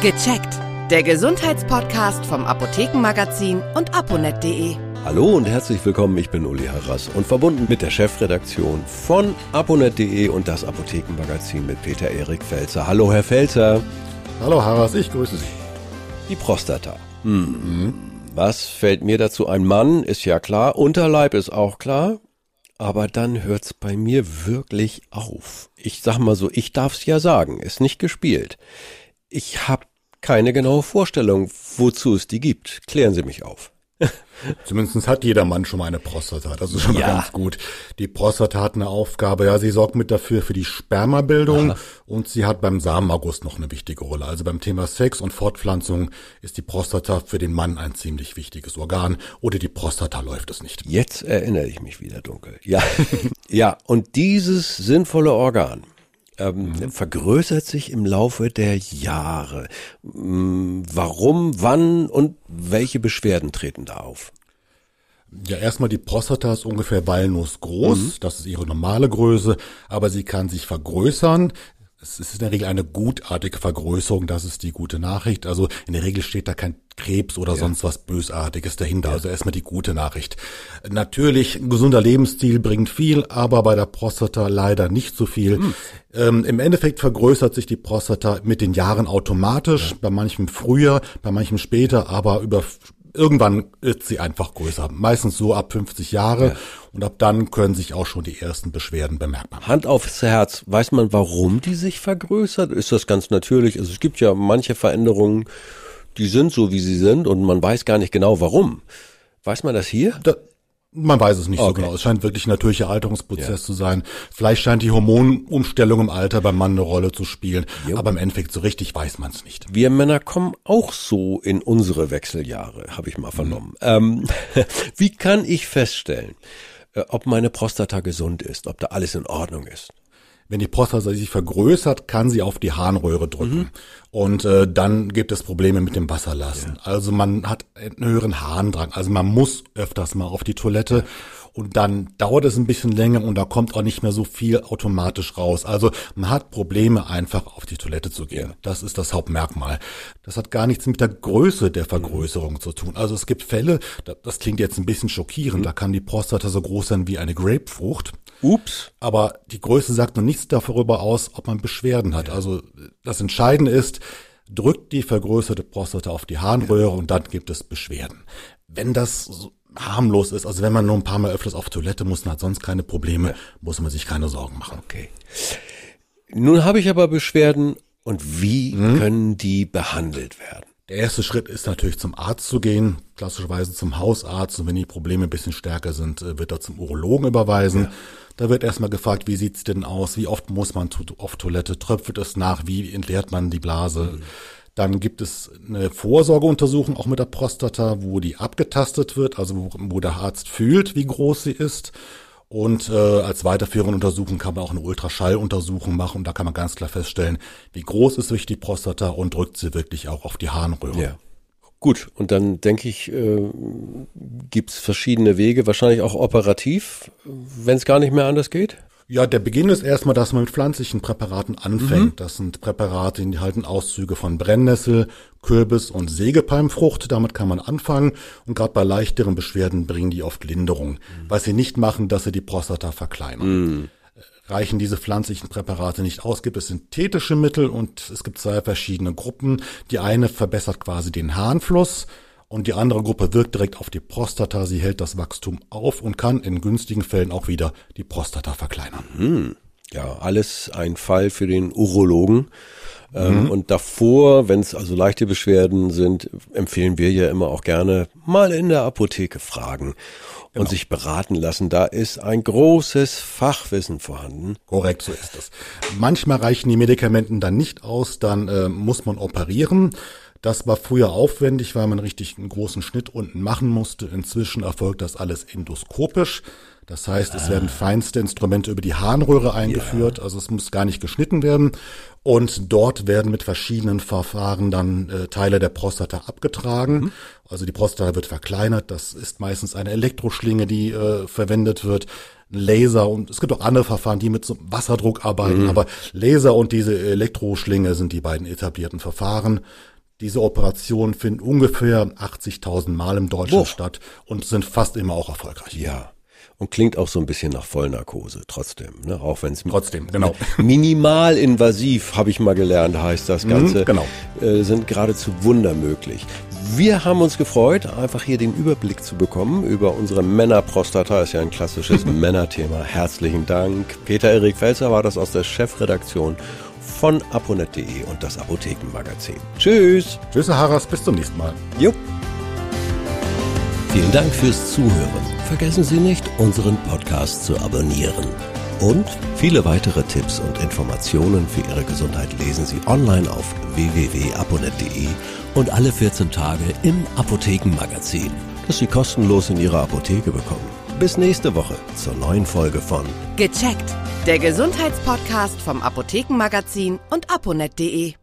Gecheckt. Der Gesundheitspodcast vom Apothekenmagazin und aponet.de. Hallo und herzlich willkommen, ich bin Uli Harras und verbunden mit der Chefredaktion von aponet.de und das Apothekenmagazin mit Peter Erik Felzer. Hallo Herr Felzer. Hallo Harras, ich grüße Sie. Die Prostata. Hm. Was fällt mir dazu ein? Mann ist ja klar, Unterleib ist auch klar, aber dann hört's bei mir wirklich auf. Ich sag mal so, ich darf's ja sagen, ist nicht gespielt. Ich habe keine genaue Vorstellung, wozu es die gibt. Klären Sie mich auf. Zumindest hat jeder Mann schon mal eine Prostata. Das ist schon mal Ja. ganz gut. Die Prostata hat eine Aufgabe. Ja, sie sorgt mit dafür für die Spermabildung und sie hat beim Samenaugust noch eine wichtige Rolle. Also beim Thema Sex und Fortpflanzung ist die Prostata für den Mann ein ziemlich wichtiges Organ. Oder die Prostata läuft es nicht. Jetzt erinnere ich mich wieder dunkel. Ja, ja. Und dieses sinnvolle Organ ähm, vergrößert sich im Laufe der Jahre. Mm, Warum, wann und welche Beschwerden treten da auf? Ja, erstmal die Prostata ist ungefähr walnussgroß. Das ist ihre normale Größe, aber sie kann sich vergrößern. Es ist in der Regel eine gutartige Vergrößerung, das ist die gute Nachricht. Also in der Regel steht da kein Krebs oder sonst was Bösartiges dahinter. Also erstmal die gute Nachricht. Natürlich, ein gesunder Lebensstil bringt viel, aber bei der Prostata leider nicht so viel. Ähm, Im Endeffekt vergrößert sich die Prostata mit den Jahren automatisch, bei manchem früher, bei manchem später, aber über irgendwann ist sie einfach größer. Meistens so ab 50 Jahre. Und ab dann können sich auch schon die ersten Beschwerden bemerkbar machen. Hand aufs Herz, weiß man, warum die sich vergrößert? Ist das ganz natürlich? Also es gibt ja manche Veränderungen, die sind so, wie sie sind und man weiß gar nicht genau warum. Weiß man das hier? Da, man weiß es nicht so Okay. genau. Es scheint wirklich ein natürlicher Alterungsprozess zu sein. Vielleicht scheint die Hormonumstellung im Alter beim Mann eine Rolle zu spielen. Aber im Endeffekt so richtig weiß man es nicht. Wir Männer kommen auch so in unsere Wechseljahre, habe ich mal vernommen. Ähm, wie kann ich feststellen, äh, ob meine Prostata gesund ist, ob da alles in Ordnung ist? Wenn die Prostata sich vergrößert, kann sie auf die Harnröhre drücken. Und äh, dann gibt es Probleme mit dem Wasserlassen. Also man hat einen höheren Harndrang. Also man muss öfters mal auf die Toilette. Und dann dauert es ein bisschen länger und da kommt auch nicht mehr so viel automatisch raus. Also man hat Probleme, einfach auf die Toilette zu gehen. Das ist das Hauptmerkmal. Das hat gar nichts mit der Größe der Vergrößerung zu tun. Also es gibt Fälle, da- das klingt jetzt ein bisschen schockierend, da kann die Prostata so groß sein wie eine Grapefrucht. Ups. Aber die Größe sagt noch nichts darüber aus, ob man Beschwerden hat. Also das Entscheidende ist, drückt die vergrößerte Prostata auf die Harnröhre und dann gibt es Beschwerden. Wenn das so harmlos ist, also wenn man nur ein paar Mal öfters auf Toilette muss und hat sonst keine Probleme, muss man sich keine Sorgen machen. Okay. Nun habe ich aber Beschwerden und wie können die behandelt werden? Der erste Schritt ist natürlich zum Arzt zu gehen, klassischerweise zum Hausarzt. Und wenn die Probleme ein bisschen stärker sind, äh, wird er zum Urologen überweisen. Da wird erstmal gefragt, wie sieht's denn aus? Wie oft muss man auf Toilette? Tröpfelt es nach? Wie entleert man die Blase? Dann gibt es eine Vorsorgeuntersuchung auch mit der Prostata, wo die abgetastet wird, also wo, wo der Arzt fühlt, wie groß sie ist. Und äh, als weiterführende Untersuchung kann man auch eine Ultraschalluntersuchung machen und da kann man ganz klar feststellen, wie groß ist wirklich die Prostata und drückt sie wirklich auch auf die Harnröhre. Ja. Gut, und dann denke ich, äh, gibt's verschiedene Wege, wahrscheinlich auch operativ, wenn es gar nicht mehr anders geht. Ja, der Beginn ist erstmal, dass man mit pflanzlichen Präparaten anfängt. Das sind Präparate, die halten Auszüge von Brennnessel, Kürbis und Sägepalmfrucht. Damit kann man anfangen. Und gerade bei leichteren Beschwerden bringen die oft Linderung. Was sie nicht machen, dass sie die Prostata verkleinern. Reichen diese pflanzlichen Präparate nicht aus, gibt es synthetische Mittel und es gibt zwei verschiedene Gruppen. Die eine verbessert quasi den Harnfluss und die andere Gruppe wirkt direkt auf die Prostata. Sie hält das Wachstum auf und kann in günstigen Fällen auch wieder die Prostata verkleinern. Ja, alles ein Fall für den Urologen. Ähm, Und davor, wenn es also leichte Beschwerden sind, empfehlen wir ja immer auch gerne mal in der Apotheke fragen und sich beraten lassen. Da ist ein großes Fachwissen vorhanden. Korrekt, so ist es. Manchmal reichen die Medikamenten dann nicht aus, dann äh, muss man operieren. Das war früher aufwendig, weil man richtig einen großen Schnitt unten machen musste. Inzwischen erfolgt das alles endoskopisch. Das heißt, es werden feinste Instrumente über die Harnröhre eingeführt, also es muss gar nicht geschnitten werden. Und dort werden mit verschiedenen Verfahren dann äh, Teile der Prostata abgetragen. Also die Prostata wird verkleinert. Das ist meistens eine Elektroschlinge, die äh, verwendet wird. Laser und es gibt auch andere Verfahren, die mit so Wasserdruck arbeiten, aber Laser und diese Elektroschlinge sind die beiden etablierten Verfahren. Diese Operationen finden ungefähr 80.000 Mal im Deutschland Boah. statt und sind fast immer auch erfolgreich. Ja. Und klingt auch so ein bisschen nach Vollnarkose, trotzdem, ne? Auch wenn es Trotzdem, genau. minimalinvasiv, habe ich mal gelernt, heißt das Ganze. genau. Äh, sind geradezu wundermöglich. Wir haben uns gefreut, einfach hier den Überblick zu bekommen über unsere Männerprostata. Ist ja ein klassisches Männerthema. Herzlichen Dank. Peter Erik Felser war das aus der Chefredaktion von aponet.de und das Apothekenmagazin. Tschüss. Tschüss, Herr Harras, bis zum nächsten Mal. Jupp. Vielen Dank fürs Zuhören. Vergessen Sie nicht, unseren Podcast zu abonnieren. Und viele weitere Tipps und Informationen für Ihre Gesundheit lesen Sie online auf www.aponet.de und alle 14 Tage im Apothekenmagazin, das Sie kostenlos in Ihrer Apotheke bekommen. Bis nächste Woche zur neuen Folge von Gecheckt. Der Gesundheitspodcast vom Apothekenmagazin und aponet.de.